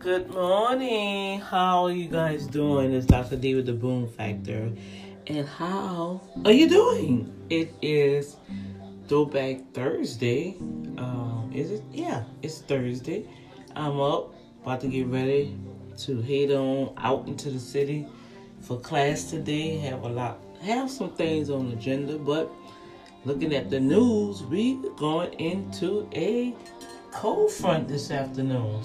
Good morning. How are you guys doing? It's Dr. D with the Boom Factor. And how are you doing? It is Throwback Thursday. Um, is it? Yeah, it's Thursday. I'm up, about to get ready to head on out into the city for class today. Have a lot, have some things on the agenda, but looking at the news, we going into a cold front this afternoon.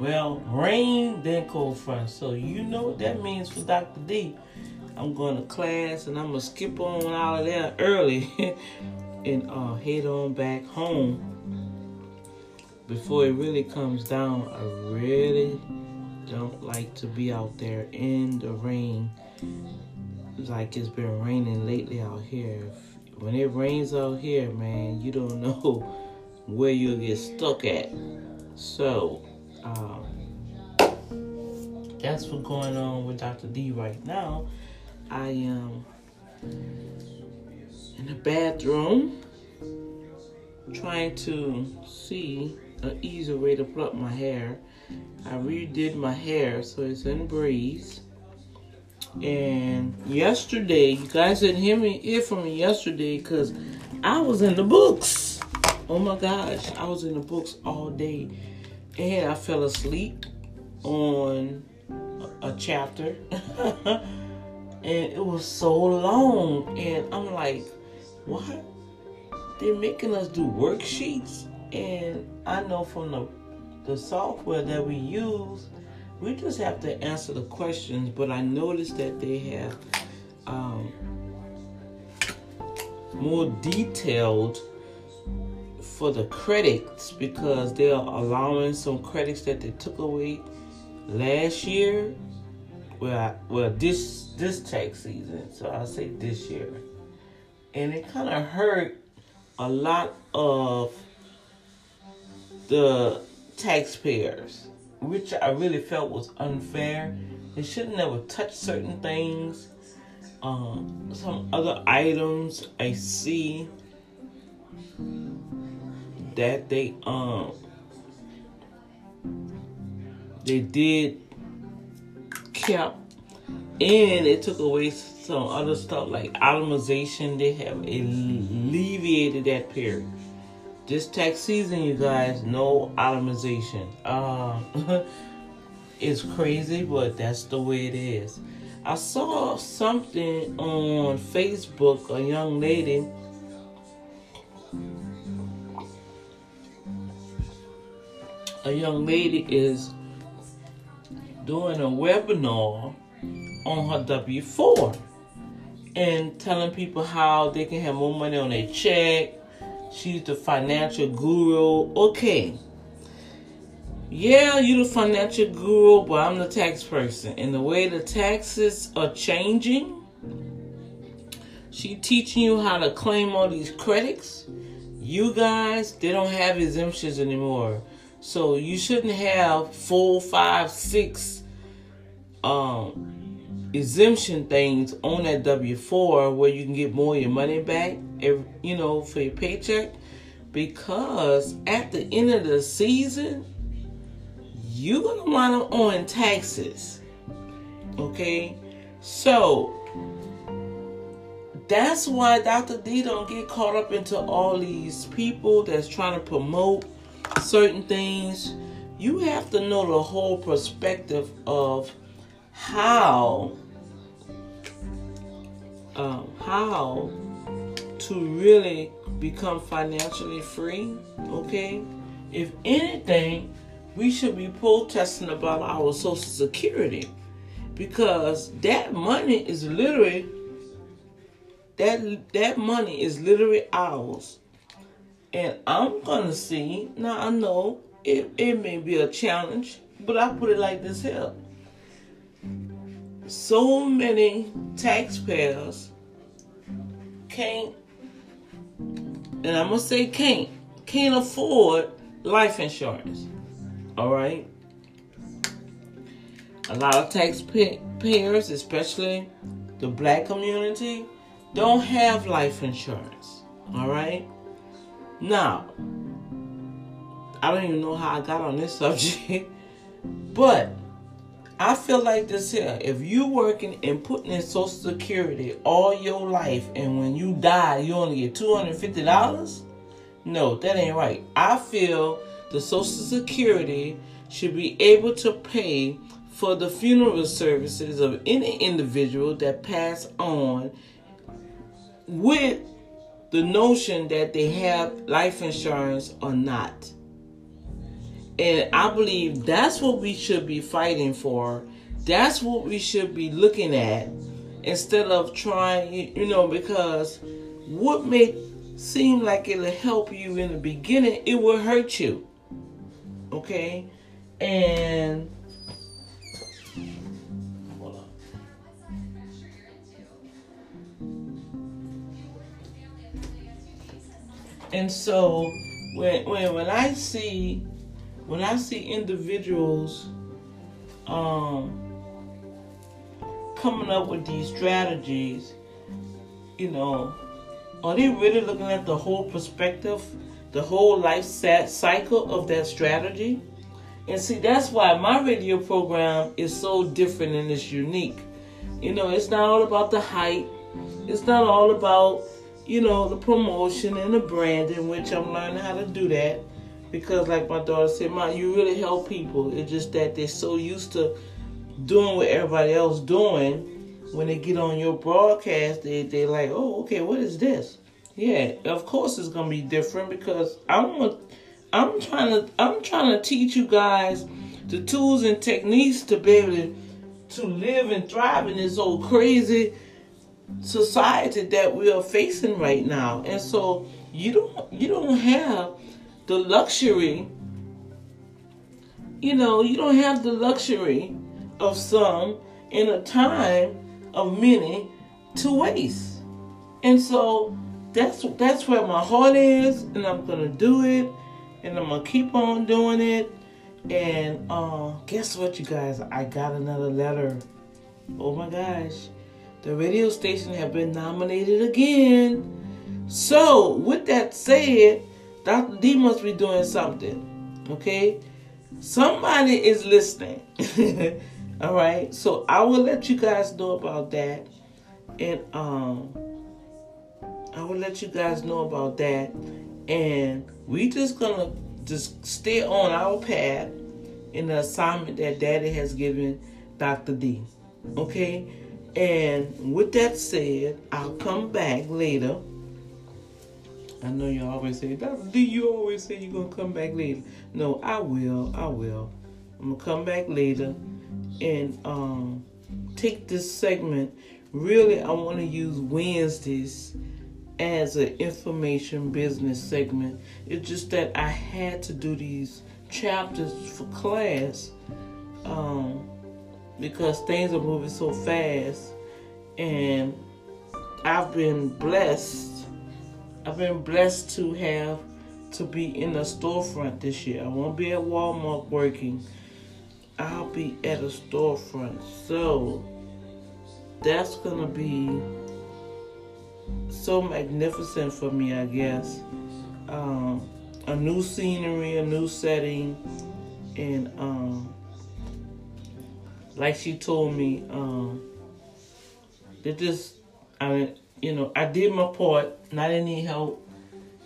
Well, rain, then cold front. So you know what that means for Dr. D. I'm going to class and I'm going to skip on out of there early and uh, head on back home before it really comes down. I really don't like to be out there in the rain like it's been raining lately out here. When it rains out here, man, you don't know where you'll get stuck at. So, um, that's what's going on with Dr. D right now. I am in the bathroom trying to see an easier way to pluck my hair. I redid my hair so it's in braids. And yesterday, you guys didn't hear me hear from me yesterday because I was in the books. Oh my gosh, I was in the books all day and I fell asleep on a, chapter. and it was so long. And I'm like, what? They're making us do worksheets. And I know from the, the software that we use, we just have to answer the questions. But I noticed that they have um, more detailed for the credits because they're allowing some credits that they took away last year. Well, well, this this tax season, so I say this year, and it kind of hurt a lot of the taxpayers, which I really felt was unfair. They shouldn't never touch certain things. Um, some other items I see that they um they did kept. And it took away some other stuff like itemization they have alleviated that period. This tax season you guys no itemization. Uh it's crazy but that's the way it is. I saw something on facebook a young lady a young lady is doing a webinar on her W 4 and telling people how they can have more money on their check. She's the financial guru. Okay. Yeah, you're the financial guru, but I'm the tax person. And the way the taxes are changing, she teaching you how to claim all these credits. You guys, they don't have exemptions anymore. So you shouldn't have four, five, six um, exemption things on that W four where you can get more of your money back, every, you know, for your paycheck. Because at the end of the season, you're gonna wind up on taxes. Okay, so that's why Dr. D don't get caught up into all these people that's trying to promote certain things, you have to know the whole perspective of how um, how to really become financially free. Okay, if anything, we should be protesting about our Social Security because that money is literally that that money is literally ours and I'm gonna see. Now I know it, it may be a challenge, but I put it like this here. So many taxpayers can't and I'm gonna say can't can't afford life insurance. All right. A lot of taxpayers, especially the black community, don't have life insurance. All right. Now, I don't even know how I got on this subject, But I feel like this here. If you working and putting in Social Security all your life, and when you die, you only get two hundred fifty dollars. No, that ain't right. I feel the Social Security should be able to pay for the funeral services of any individual that pass on with the notion that they have life insurance or not. And I believe that's what we should be fighting for. That's what we should be looking at instead of trying, you know, because what may seem like it'll help you in the beginning, it will hurt you. Okay? And And so when when when I see when I see individuals um coming up with these strategies, you know, are they really looking at the whole perspective, the whole life cycle of that strategy? And see, that's why my radio program is so different and it's unique. You know, it's not all about the hype. It's not all about you know, the promotion and the branding, which I'm learning how to do that. Because, like my daughter said, Mom, you really help people. It's just that they're so used to doing what everybody else doing. When they get on your broadcast, they they like, oh, okay, what is this? Yeah, of course it's gonna be different because I'm a, I'm trying to I'm trying to teach you guys the tools and techniques to be able to, to live and thrive in this old crazy society that we are facing right now. And so you don't you don't have the luxury you know, you don't have the luxury of some in a time of many to waste. And so that's that's where my heart is and I'm gonna do it and I'm gonna keep on doing it. And uh, guess what you guys? I got another letter. Oh my gosh. The radio station have been nominated again. So, with that said, Dr. D must be doing something. Okay? Somebody is listening. All right? So, I will let you guys know about that. And um I will let you guys know about that. And we just gonna just stay on our path in the assignment that Daddy has given Dr. D. Okay? And with that said, I'll come back later. I know you always say, Dr. D, you always say you're going to come back later. No, I will. I will. I'm going to come back later and um, take this segment. Really, I want to use Wednesdays as an information business segment. It's just that I had to do these chapters for class. Um, because things are moving so fast and I've been blessed. I've been blessed to have to be in a storefront this year. I won't be at Walmart working. I'll be at a storefront. So that's gonna be so magnificent for me, I guess. Um, a new scenery, a new setting, and um, like she told me, um, that this, I, you know, I did my part, and I didn't need help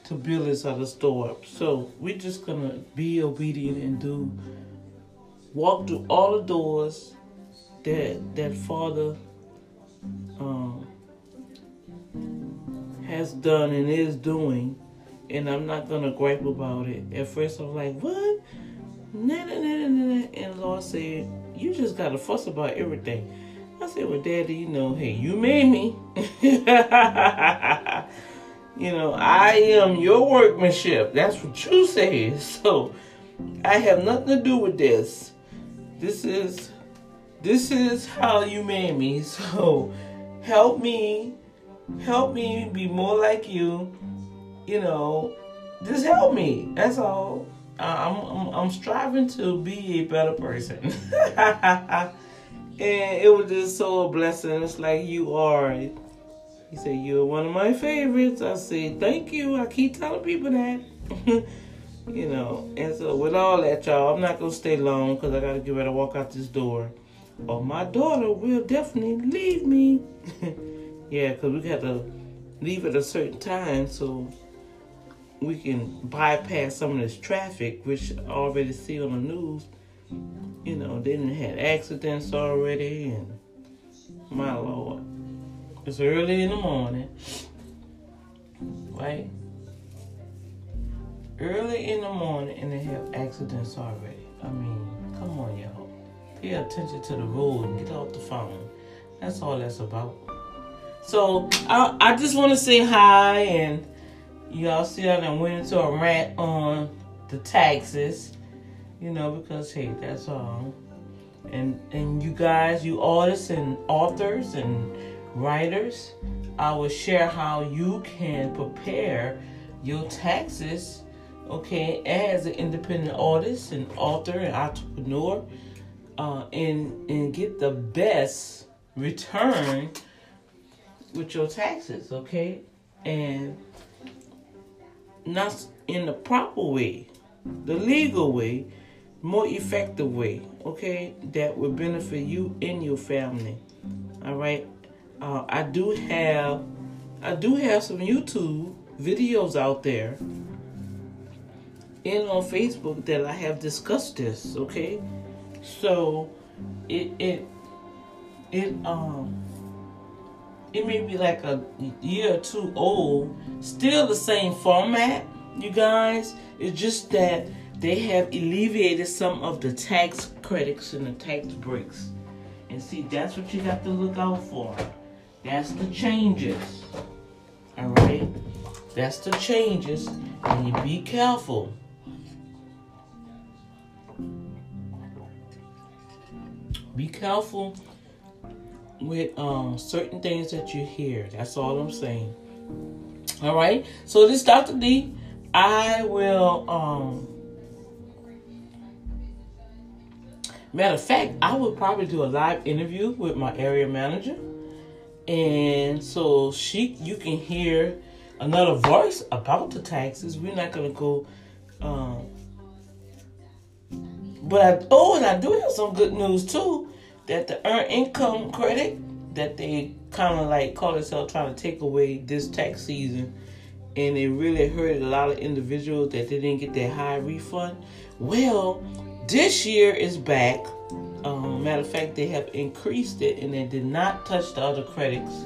to build this other store up. So we're just gonna be obedient and do, walk through all the doors that that Father um, has done and is doing, and I'm not gonna gripe about it. At first, I'm like, what? Nah, nah, nah, nah, nah. And Lord said, you just gotta fuss about everything. I said, well, Daddy, you know, hey, you made me. you know, I am your workmanship. That's what you say. So I have nothing to do with this. This is this is how you made me. So help me, help me be more like you. You know, just help me. That's all. I'm, I'm, I'm striving to be a better person. and it was just so a blessing. It's like you are. He said, You're one of my favorites. I said, Thank you. I keep telling people that. You know, and so with all that, y'all, I'm not gonna stay long because I gotta get ready to walk out this door. Or my daughter will definitely leave me. yeah, because we got to leave at a certain time so we can bypass some of this traffic, which already see on the news. You know, they didn't had accidents already, and my lord, it's early in the morning, right? Early in the morning, and they have accidents already. I mean, come on, y'all. Pay attention to the road and get off the phone. That's all that's about. So I, I just want to say hi and y'all see I done went into a rant on the taxes, you know, because hey, that's all. And and you guys, you artists and authors and writers, I will share how you can prepare your taxes, okay, as an independent artist and author and entrepreneur, uh, and and get the best return with your taxes, okay? And not in the proper way, the legal way, more effective way, okay? That will benefit you and your family. All right. Uh, I do have, I do have some YouTube videos out there and on Facebook that I have discussed this. Okay, so it it it um it may be like a year or two old, still the same format, you guys. It's just that they have alleviated some of the tax credits and the tax breaks. And see, that's what you have to look out for. That's the changes. Alright? That's the changes. And you be careful. Be careful with um, certain things that you hear. That's all I'm saying. All right. So this Dr. D, I will. Um, matter of fact, I would probably do a live interview with my area manager, and so she, you can hear another voice about the taxes. We're not gonna go. Um, but I, oh, and I do have some good news too that the earned income credit that they kind of like call themselves trying to take away this tax season and it really hurt a lot of individuals that they didn't get their high refund. Well this year is back. Um, matter of fact they have increased it and they did not touch the other credits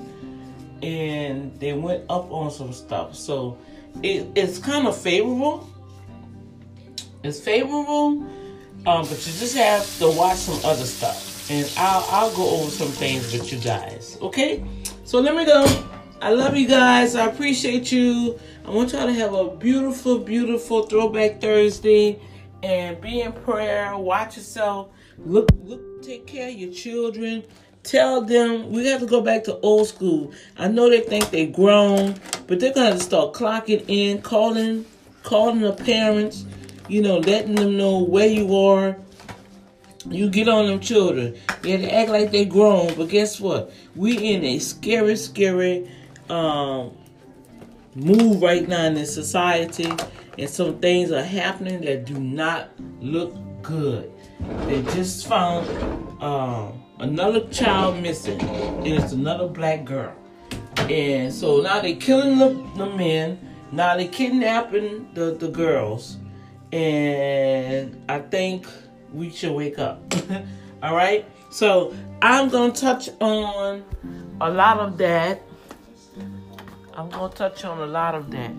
and they went up on some stuff. So it, it's kind of favorable. It's favorable um, but you just have to watch some other stuff and I'll I'll go over some things with you guys. Okay? So let me go. I love you guys. I appreciate you. I want y'all to have a beautiful, beautiful throwback Thursday and be in prayer. Watch yourself. Look look take care of your children. Tell them we got to go back to old school. I know they think they're grown, but they're gonna start clocking in, calling calling the parents, you know, letting them know where you are you get on them children. Yeah, they act like they grown, but guess what? We in a scary, scary um, move right now in this society, and some things are happening that do not look good. They just found um, another child missing, and it's another black girl. And so now they killing the, the men. Now they kidnapping the, the girls. And I think we should wake up. All right? So I'm going to touch on a lot of that. I'm going to touch on a lot of that.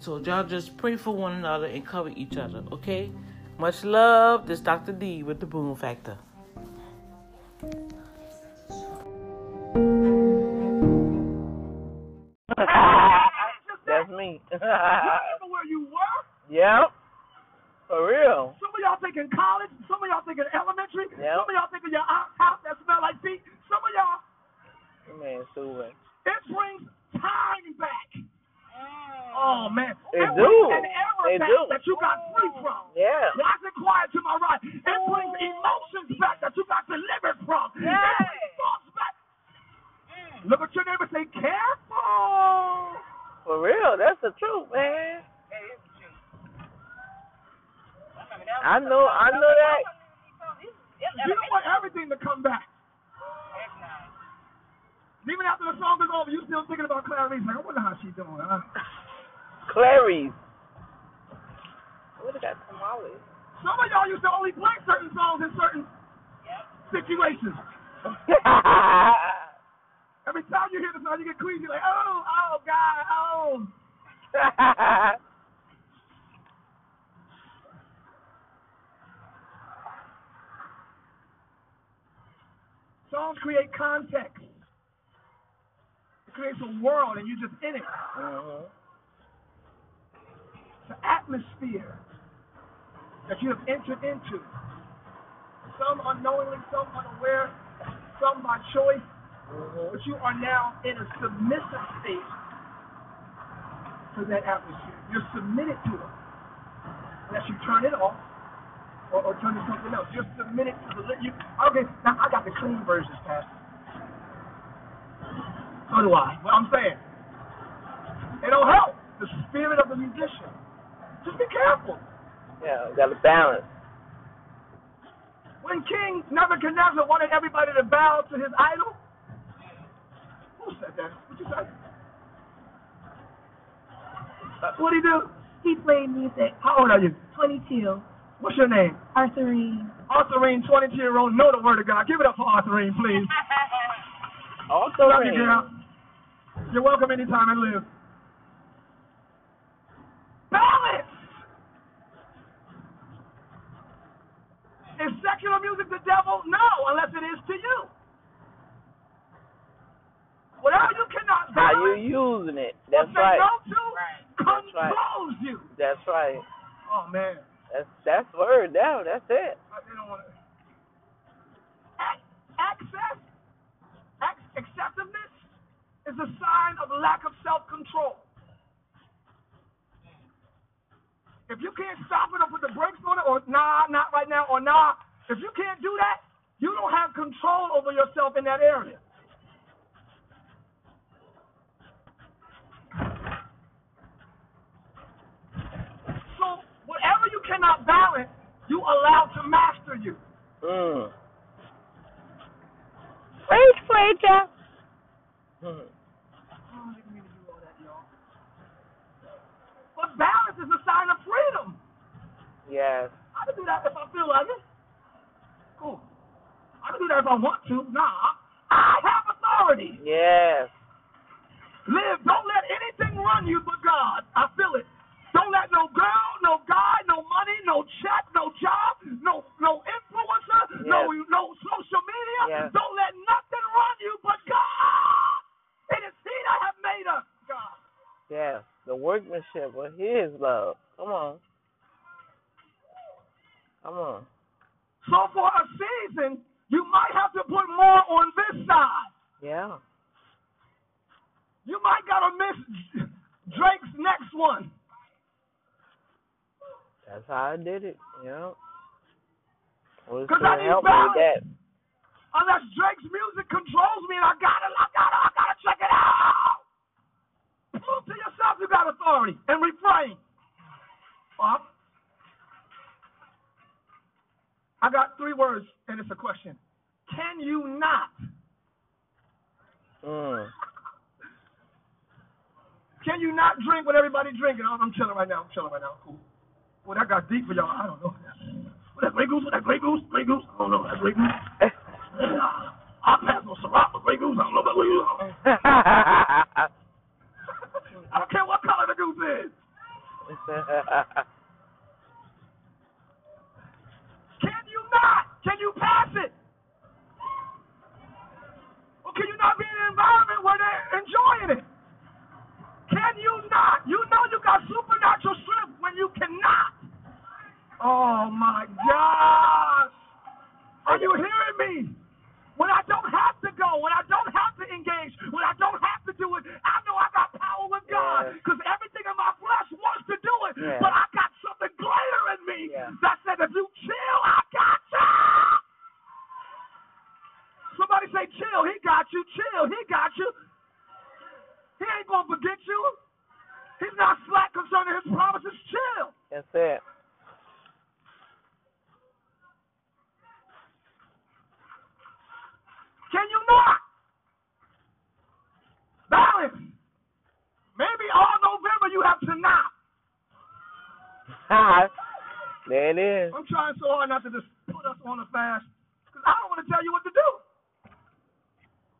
So y'all just pray for one another and cover each other, okay? Much love. This Dr. D with the Boom Factor. That's me. Remember where you were? Yep. For real. Some of y'all thinking college. Some of y'all thinking elementary. Yep. Some of y'all thinking your aunt's house that smell like feet. Some of y'all. Man, so It brings time back. Mm. Oh man, It brings do. an era It back do. that you got free from. Yeah. Why is it quiet to my right? It brings emotions back that you got delivered from. Yeah. It brings thoughts back. Mm. Look at your neighbor. Say careful. For real. That's the truth, man. I know, I know that. You don't want everything to come back. Even after the song is over, you still thinking about Clarice. Like, I wonder how she's doing, huh? Clarice. What got tamales? Some of y'all used to only play certain songs in certain situations. Every time you hear the song, you get queasy, like, oh, oh, God, oh. Songs create context. It creates a world, and you're just in it. It's an atmosphere that you have entered into. Some unknowingly, some unaware, some by choice, Mhm. but you are now in a submissive state to that atmosphere. You're submitted to it. Unless you turn it off or, or turn to something else. You're submitted to the. li- You, okay, now I got the clean versions, Pastor. So do I. What I'm saying. It don't help. The spirit of the musician. Just be careful. Yeah, got to balance. When King Nebuchadnezzar wanted everybody to bow to his idol, who said that? What you say? Uh, what'd he do? He played music. How old are you? 22. What's your name? Arthurine. Arthurine, 22 year old, know the word of God. Give it up for Arthurine, please. Also, Love you, girl. You're welcome anytime I live. Balance! Is secular music the devil? No, unless it is to you. Whatever you cannot balance, how you using it? That's what right. they go to That's right. controls you. That's right. Oh, man. That's that's word down. That's it. Access, ac- excessiveness is a sign of lack of self control. If you can't stop it or put the brakes on it, or nah, not right now, or nah, if you can't do that, you don't have control over yourself in that area. So, whatever you cannot balance, you allow to master you. Preach, preacher. I didn't mean to do all that, y'all. But balance is a sign of freedom. Yes. I can do that if I feel like it. Cool. I can do that if I want to. Nah, I have authority. Yes. Live. Don't let anything run you but God. I feel it. Don't let no girl, no guy, no money, no check, no job, no no influencer, no no social media. Yes. Don't let nothing run you but God. It is He that have made us. God. Yes. The workmanship of His love. Come on. Come on. So for a season, you might have to put more on this side. Yeah. You might gotta miss Drake's next one. That's how I did it. Yeah. Holy 'Cause I need help me with balance. that. Unless Drake's music controls me and I gotta, I gotta, I gotta check it out. Prove to yourself you got authority and refrain. Up. I got three words and it's a question. Can you not? Mm. Can you not drink what everybody drinking? I'm, I'm chilling right now. I'm chilling right now. Cool. Well, that got deep for y'all. I don't know. What that Grey Goose? That Grey Goose? Grey Goose? I don't know. That Grey Goose? I'll pass on Ciroc with Grey Goose. I don't know about Grey Goose. I don't care what color the goose is. Can you not? Can you pass it? Or can you not be in an environment where they're enjoying it? Can you not? You know you got supernatural strength when you cannot. Oh my gosh. Are you hearing me? When I don't have to go, when I don't have to engage, when I don't have to do it, I know I got power with God. Yeah. Because everything in my flesh wants to do it. Yeah. But I got something greater in me Yeah. that said, if you chill, I got you. Somebody say, chill. He got you. Chill. He got you. He ain't going to forget you. He's not slack concerning his promises. Chill. That's it. there it is. I'm trying so hard not to just put us on a fast because I don't want to tell you what to do.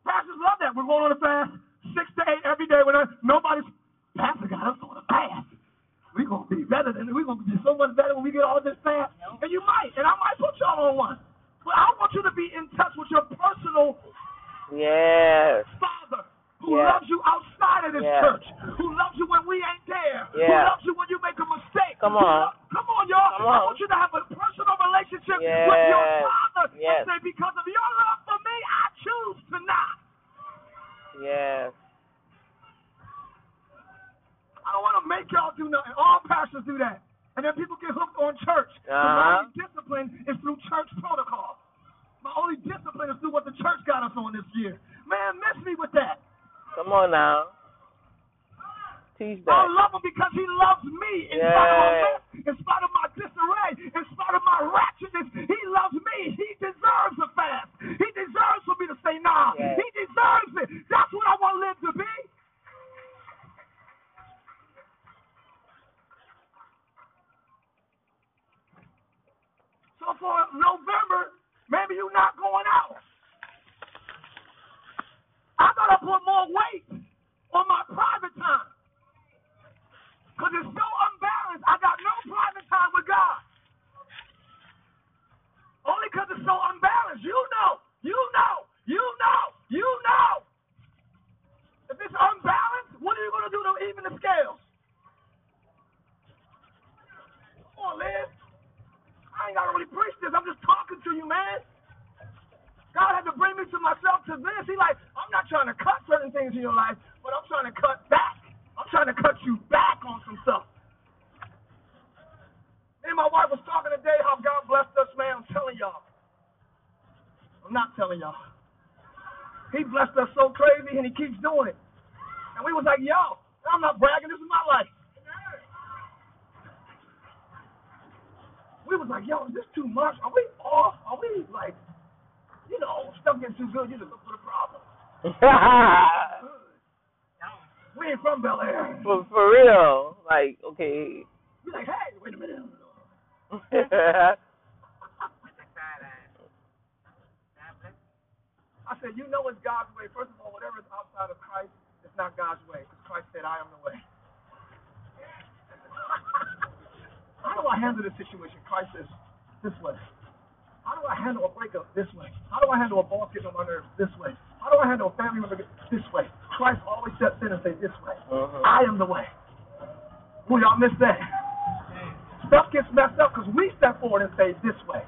Pastors love that. We're going on a fast six to eight every day. When nobody's pastor got us on a fast. We're gonna be better than we're gonna be so much better when we get all this fast. And you might, and I might put y'all on one. But I want you to be in touch with your personal Yes. Father who Yes. loves you outside of this Yes. church, who loves you when we ain't there, who Yeah. loves you when you make a mistake. Come who on. lo- come on, y'all. Come I on. want you to have a personal relationship with Yes. your Father Yes. and say, because of your love for me, I choose to not. Yes. I don't want to make y'all do nothing. All pastors do that. And then people get hooked on church. So Uh-huh. My only discipline is through church protocol. My only discipline is through what the church got us on this year. Man, miss me with that. Come on now. Teach I that. love him because he loves me in Yeah. spite of my mess, in spite of my disarray, in spite of my ratchetness. He loves me. He deserves a fast. He deserves for me to say nah. Yeah. He deserves it. That's what I want Liv to be. So for November, maybe you're not going out. I gotta put more weight on my private time. Because it's so unbalanced. I got no private time with God. Only because it's so unbalanced. You know, you know, you know, you know. If it's unbalanced, what are you to do to even the scales? Come on, Liz. I ain't got to really preach this. I'm just talking to you, man. God had to bring me to myself to this. He like, I'm not trying to cut certain things in your life, but I'm trying to cut back. I'm trying to cut you back on some stuff. Me and my wife was talking today how God blessed us, man. I'm telling y'all. I'm not telling y'all. He blessed us so crazy and he keeps doing it. And we was like, yo, I'm not bragging, this is my life. We was like, yo, is this too much? Are we off? Are we like, you know, stuff gets too good, you just look for the problem. We ain't from Bel Air. for for real. Like, okay. Be like, hey, wait a minute. I said, you know it's God's way. First of all, whatever is outside of Christ, it's not God's way. Because Christ said, I am the way. How do I handle this situation? Christ says, this way. How do I handle a breakup? This way. How do I handle a boss getting on my nerves? This way. How do I handle a family member? This way. Christ always steps in and says, this way. Mhm. I am the way. Well, y'all missed that. Stuff gets messed up because we step forward and say, this way.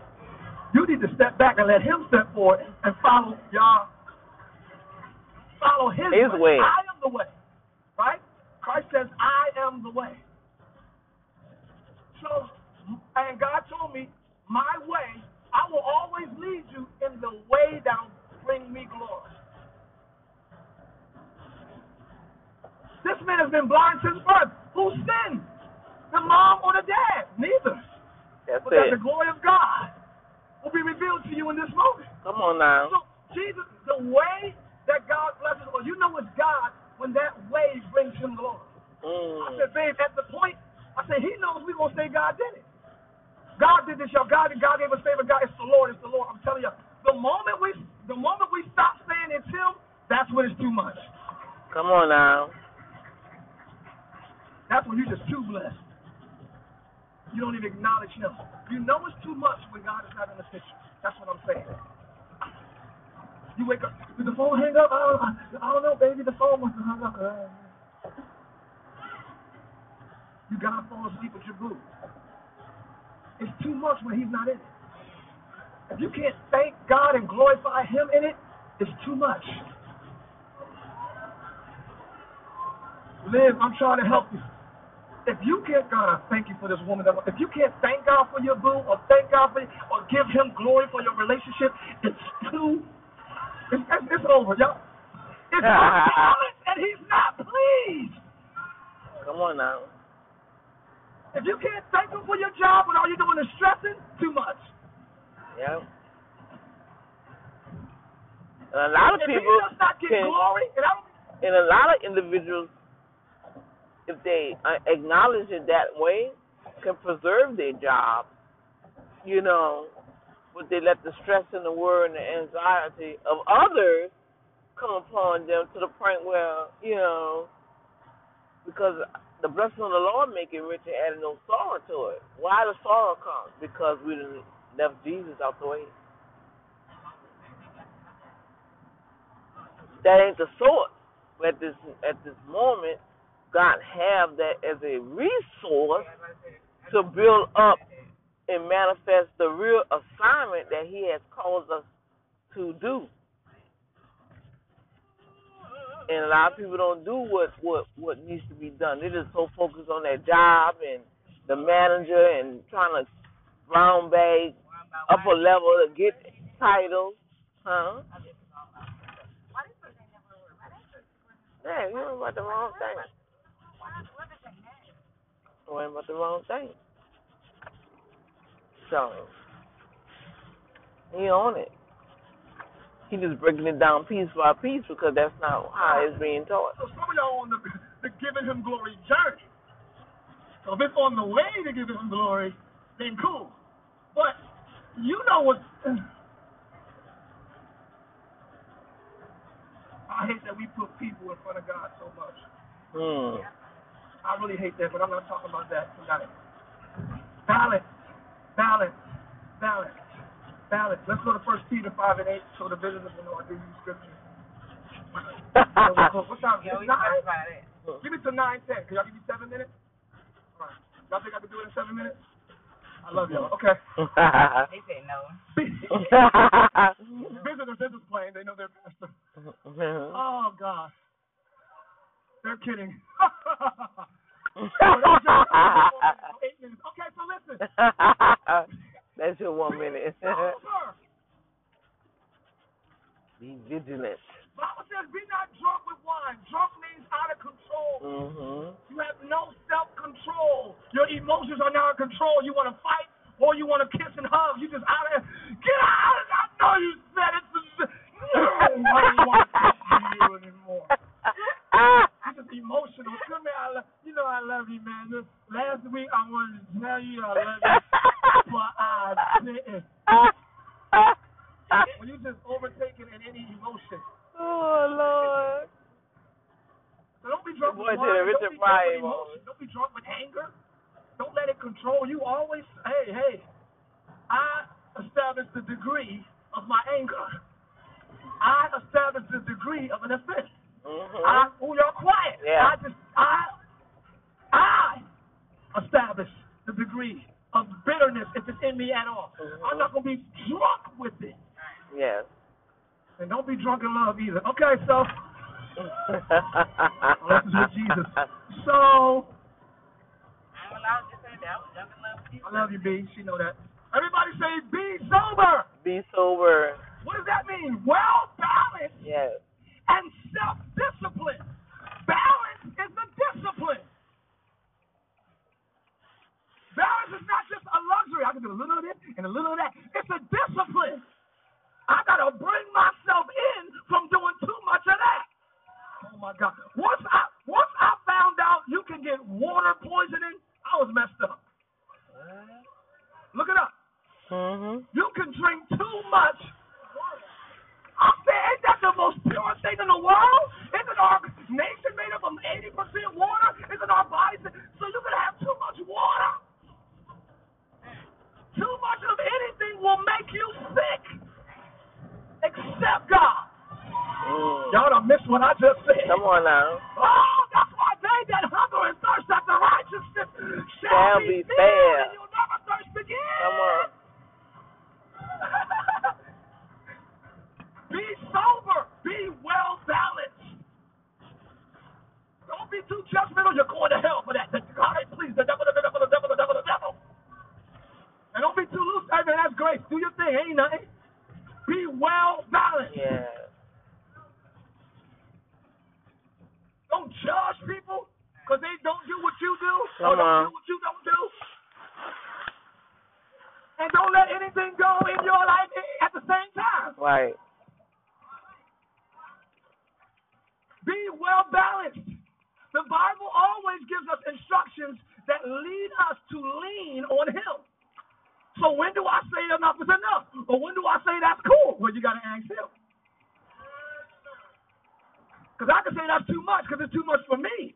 You need to step back and let him step forward and follow y'all. Follow his, His way. I am the way. Right? Christ says, I am the way. So, and God told me, my way, I will always lead you in the way that'll bring me glory. This man has been blind since birth. Who sinned? The mom or the dad? Neither. That's But that the glory of God will be revealed to you in this moment. Come on now. So Jesus, the way that God blesses, or you know it's God when that way brings him glory. I Mm. said, babe, at the point, I said, he knows we're going to say God did it. God did this, y'all. God, God gave us favor. God, it's the Lord. It's the Lord. I'm telling you, the moment we, the moment we stop saying it's him, that's when it's too much. Come on now. That's when you're just too blessed. You don't even acknowledge him. You know it's too much when God is not in the picture. That's what I'm saying. You wake up, did the phone hang up? I don't, I don't know, baby. The phone must have hung up. You gotta fall asleep with your boo. It's too much when he's not in it. If you can't thank God and glorify him in it, it's too much. Liv, I'm trying to help you. If you can't, God, I thank you for this woman. If you can't thank God for your boo, or thank God for, or give Him glory for your relationship, it's too. It's, it's, it's over, y'all. It's unbalanced, and He's not pleased. Come on now. If you can't thank Him for your job, and all you're doing is stressing, too much. Yeah. And a lot of if people can, glory, and I don't. and a lot of individuals, if they acknowledge it that way, can preserve their job, you know, but they let the stress and the worry and the anxiety of others come upon them to the point where, you know, because the blessing of the Lord make it rich and adding no sorrow to it. Why the sorrow comes? Because we didn't left Jesus out the way. That ain't the source. But at this at this moment, God have that as a resource to build up and manifest the real assignment that He has called us to do. And a lot of people don't do what what what needs to be done. They're just so focused on their job and the manager and trying to brown bag upper level to get titles, huh? Yeah, you know about the wrong thing. Worrying about the wrong thing. So he on it. He just breaking it down piece by piece because that's not how it's being taught. So some of y'all on the, the giving him glory journey. So if it's on the way to giving him glory, then cool. But you know what? I hate that we put people in front of God so much. Hmm. I really hate that, but I'm not talking about that tonight. Balance, balance, balance, balance. Let's go to First Peter five and eight, so the visitors will know I give you scripture. what time? Yeah, It's nine. talked about it. Give me to nine ten. Can y'all give me seven minutes? All right. Y'all think I can do it in seven minutes? I love y'all. Okay. They said no. Visitors, they're playing. They know their pastor. Oh God. They're kidding. Oh, minutes. Okay, so listen. That's your one minute. Be vigilant. Bible says, "Be not drunk with wine." Drunk means out of control. Mm-hmm. You have no self-control. Your emotions are not in control. You want to fight or you want to kiss and hug. You just out of get out. of. I know you said it. No, I don't want to to you anymore. Just emotional. Come here, I you know I love you, man. Last week I wanted to tell you I love you, but I didn't. When you just overtaken in any emotion. oh Lord. So don't be drunk with wine. Don't be drunk with emotion. Don't be drunk with anger. Don't let it control you. Always, hey, hey, I establish the degree of my anger. I establish the degree of an offense. Mm-hmm. I, oh, y'all quiet. Yeah. I just, I, I establish the degree of bitterness if it's in me at all. Mhm. I'm not gonna be drunk with it, Yes. and don't be drunk in love either. Okay, so this is with Jesus. So I'm allowed to say that. I was drunk in love with you. I love you, B. She know that. Everybody say be sober. Be sober. What does that mean? Well balanced Yes. and self discipline. Balance is the discipline. Balance is not just a luxury. I can do a little of this and a little of that. It's a discipline. I gotta bring myself in from doing too much of that. Oh my God! Once I once I found out you can get water poisoning, I was messed up. Look it up. Mm-hmm. You can drink too much. I said, ain't that the most pure thing in the world? Isn't our nation made up of 80% water? Isn't our bodies? So you can have too much water. Too much of anything will make you sick. Except God. Mm. Y'all done missed what I just said. Come on now. Oh, that's why they that hunger and thirst after righteousness shall, Shall be filled, fed. and you'll never thirst again. Come on. be sober. Be well balanced. Don't be too judgmental. You're going to hell for that. God, please, the devil, the devil, the devil, the devil, the devil. And don't be too loose. Hey, man, that's grace. Do your thing. Ain't nothing. Be well balanced. Yes. Don't judge people because they don't do what you do or Come don't on. do what you don't do. And don't let anything go in your life at the same time. Right. Be well balanced. The Bible always gives us instructions that lead us to lean on him. So when do I say enough is enough? Or when do I say that's cool? Well, you got to ask him. Because I can say that's too much because it's too much for me.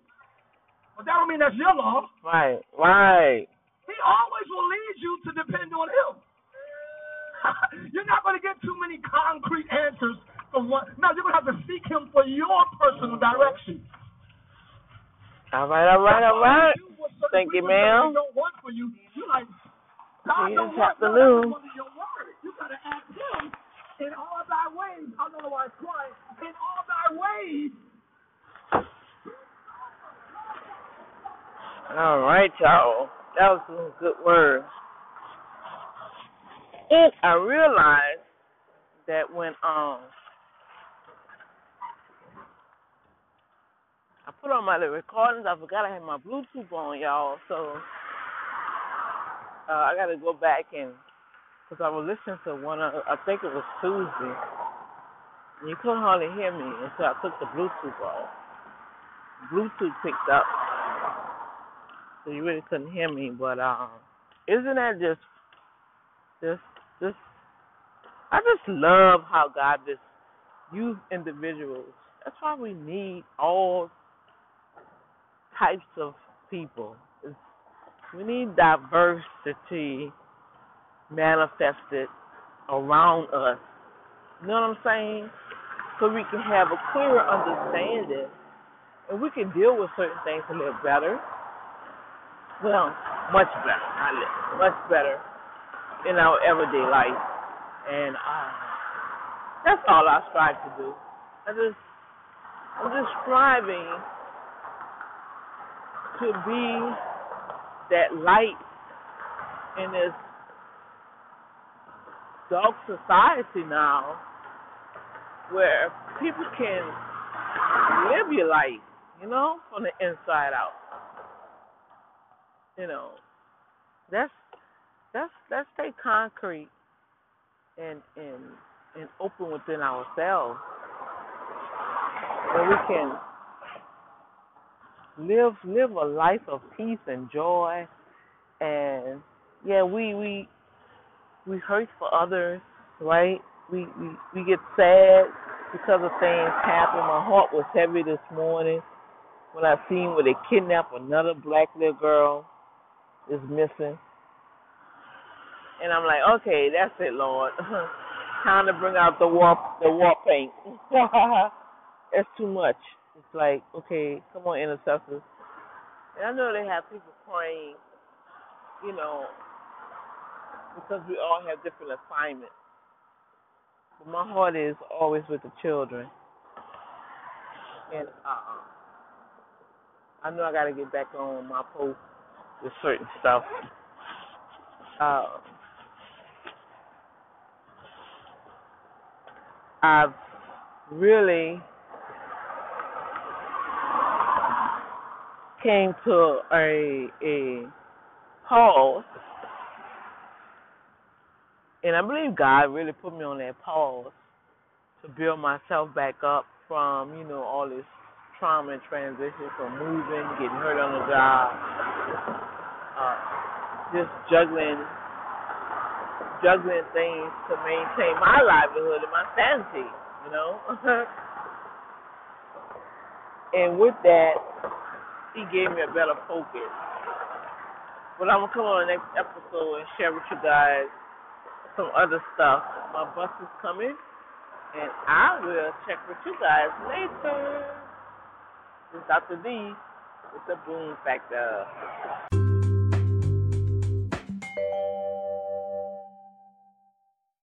But that don't mean that's your law. Right, right. He always will lead you to depend on him. you're not going to get too many concrete answers from one. No, you're going to have to seek him for your personal direction. All right, all right, all right. Thank you, ma'am. Don't work for you. You like God you don't this work no, afternoon. that's under your word. You got to ask him in all thy ways. I don't know why it's quiet. In all thy ways. All right, y'all. That was some good words. And I realized that when um I put on my little recordings, I forgot I had my Bluetooth on, y'all. So uh, I got to go back and because I was listening to one. Of, I think it was Tuesday. And you couldn't hardly hear me until I took the Bluetooth off. Bluetooth picked up so you really couldn't hear me. But um, isn't that just, just, just? I just love how God just use individuals. That's why we need all types of people. It's, we need diversity manifested around us. You know what I'm saying? So we can have a clearer understanding and we can deal with certain things a little better. Well, much better, not little, much better in our everyday life. And uh, that's all I strive to do. I just, I'm just striving to be that light in this dark society now where people can live your life, you know, from the inside out. You know, that's that's let's stay concrete and and and open within ourselves, where we can live live a life of peace and joy, and yeah, we we we hurt for others, right? We we we get sad because of things happen. My heart was heavy this morning when I seen where they kidnapped another black little girl is missing. And I'm like, okay, that's it, Lord. Time to bring out the war the war paint. it's too much. It's like, okay, come on, intercessors. And I know they have people praying, you know, because we all have different assignments. But my heart is always with the children. And uh, I know I got to get back on my post with certain stuff. Uh, I've really came to a a pause, and I believe God really put me on that pause to build myself back up from you know all this trauma and transition from moving, getting hurt on the job, uh, just juggling juggling things to maintain my livelihood and my sanity, you know. and with that, he gave me a better focus. But I'm gonna come on the next episode and share with you guys some other stuff. My bus is coming, and I will check with you guys later. This is Dr. D with the Boom Factor.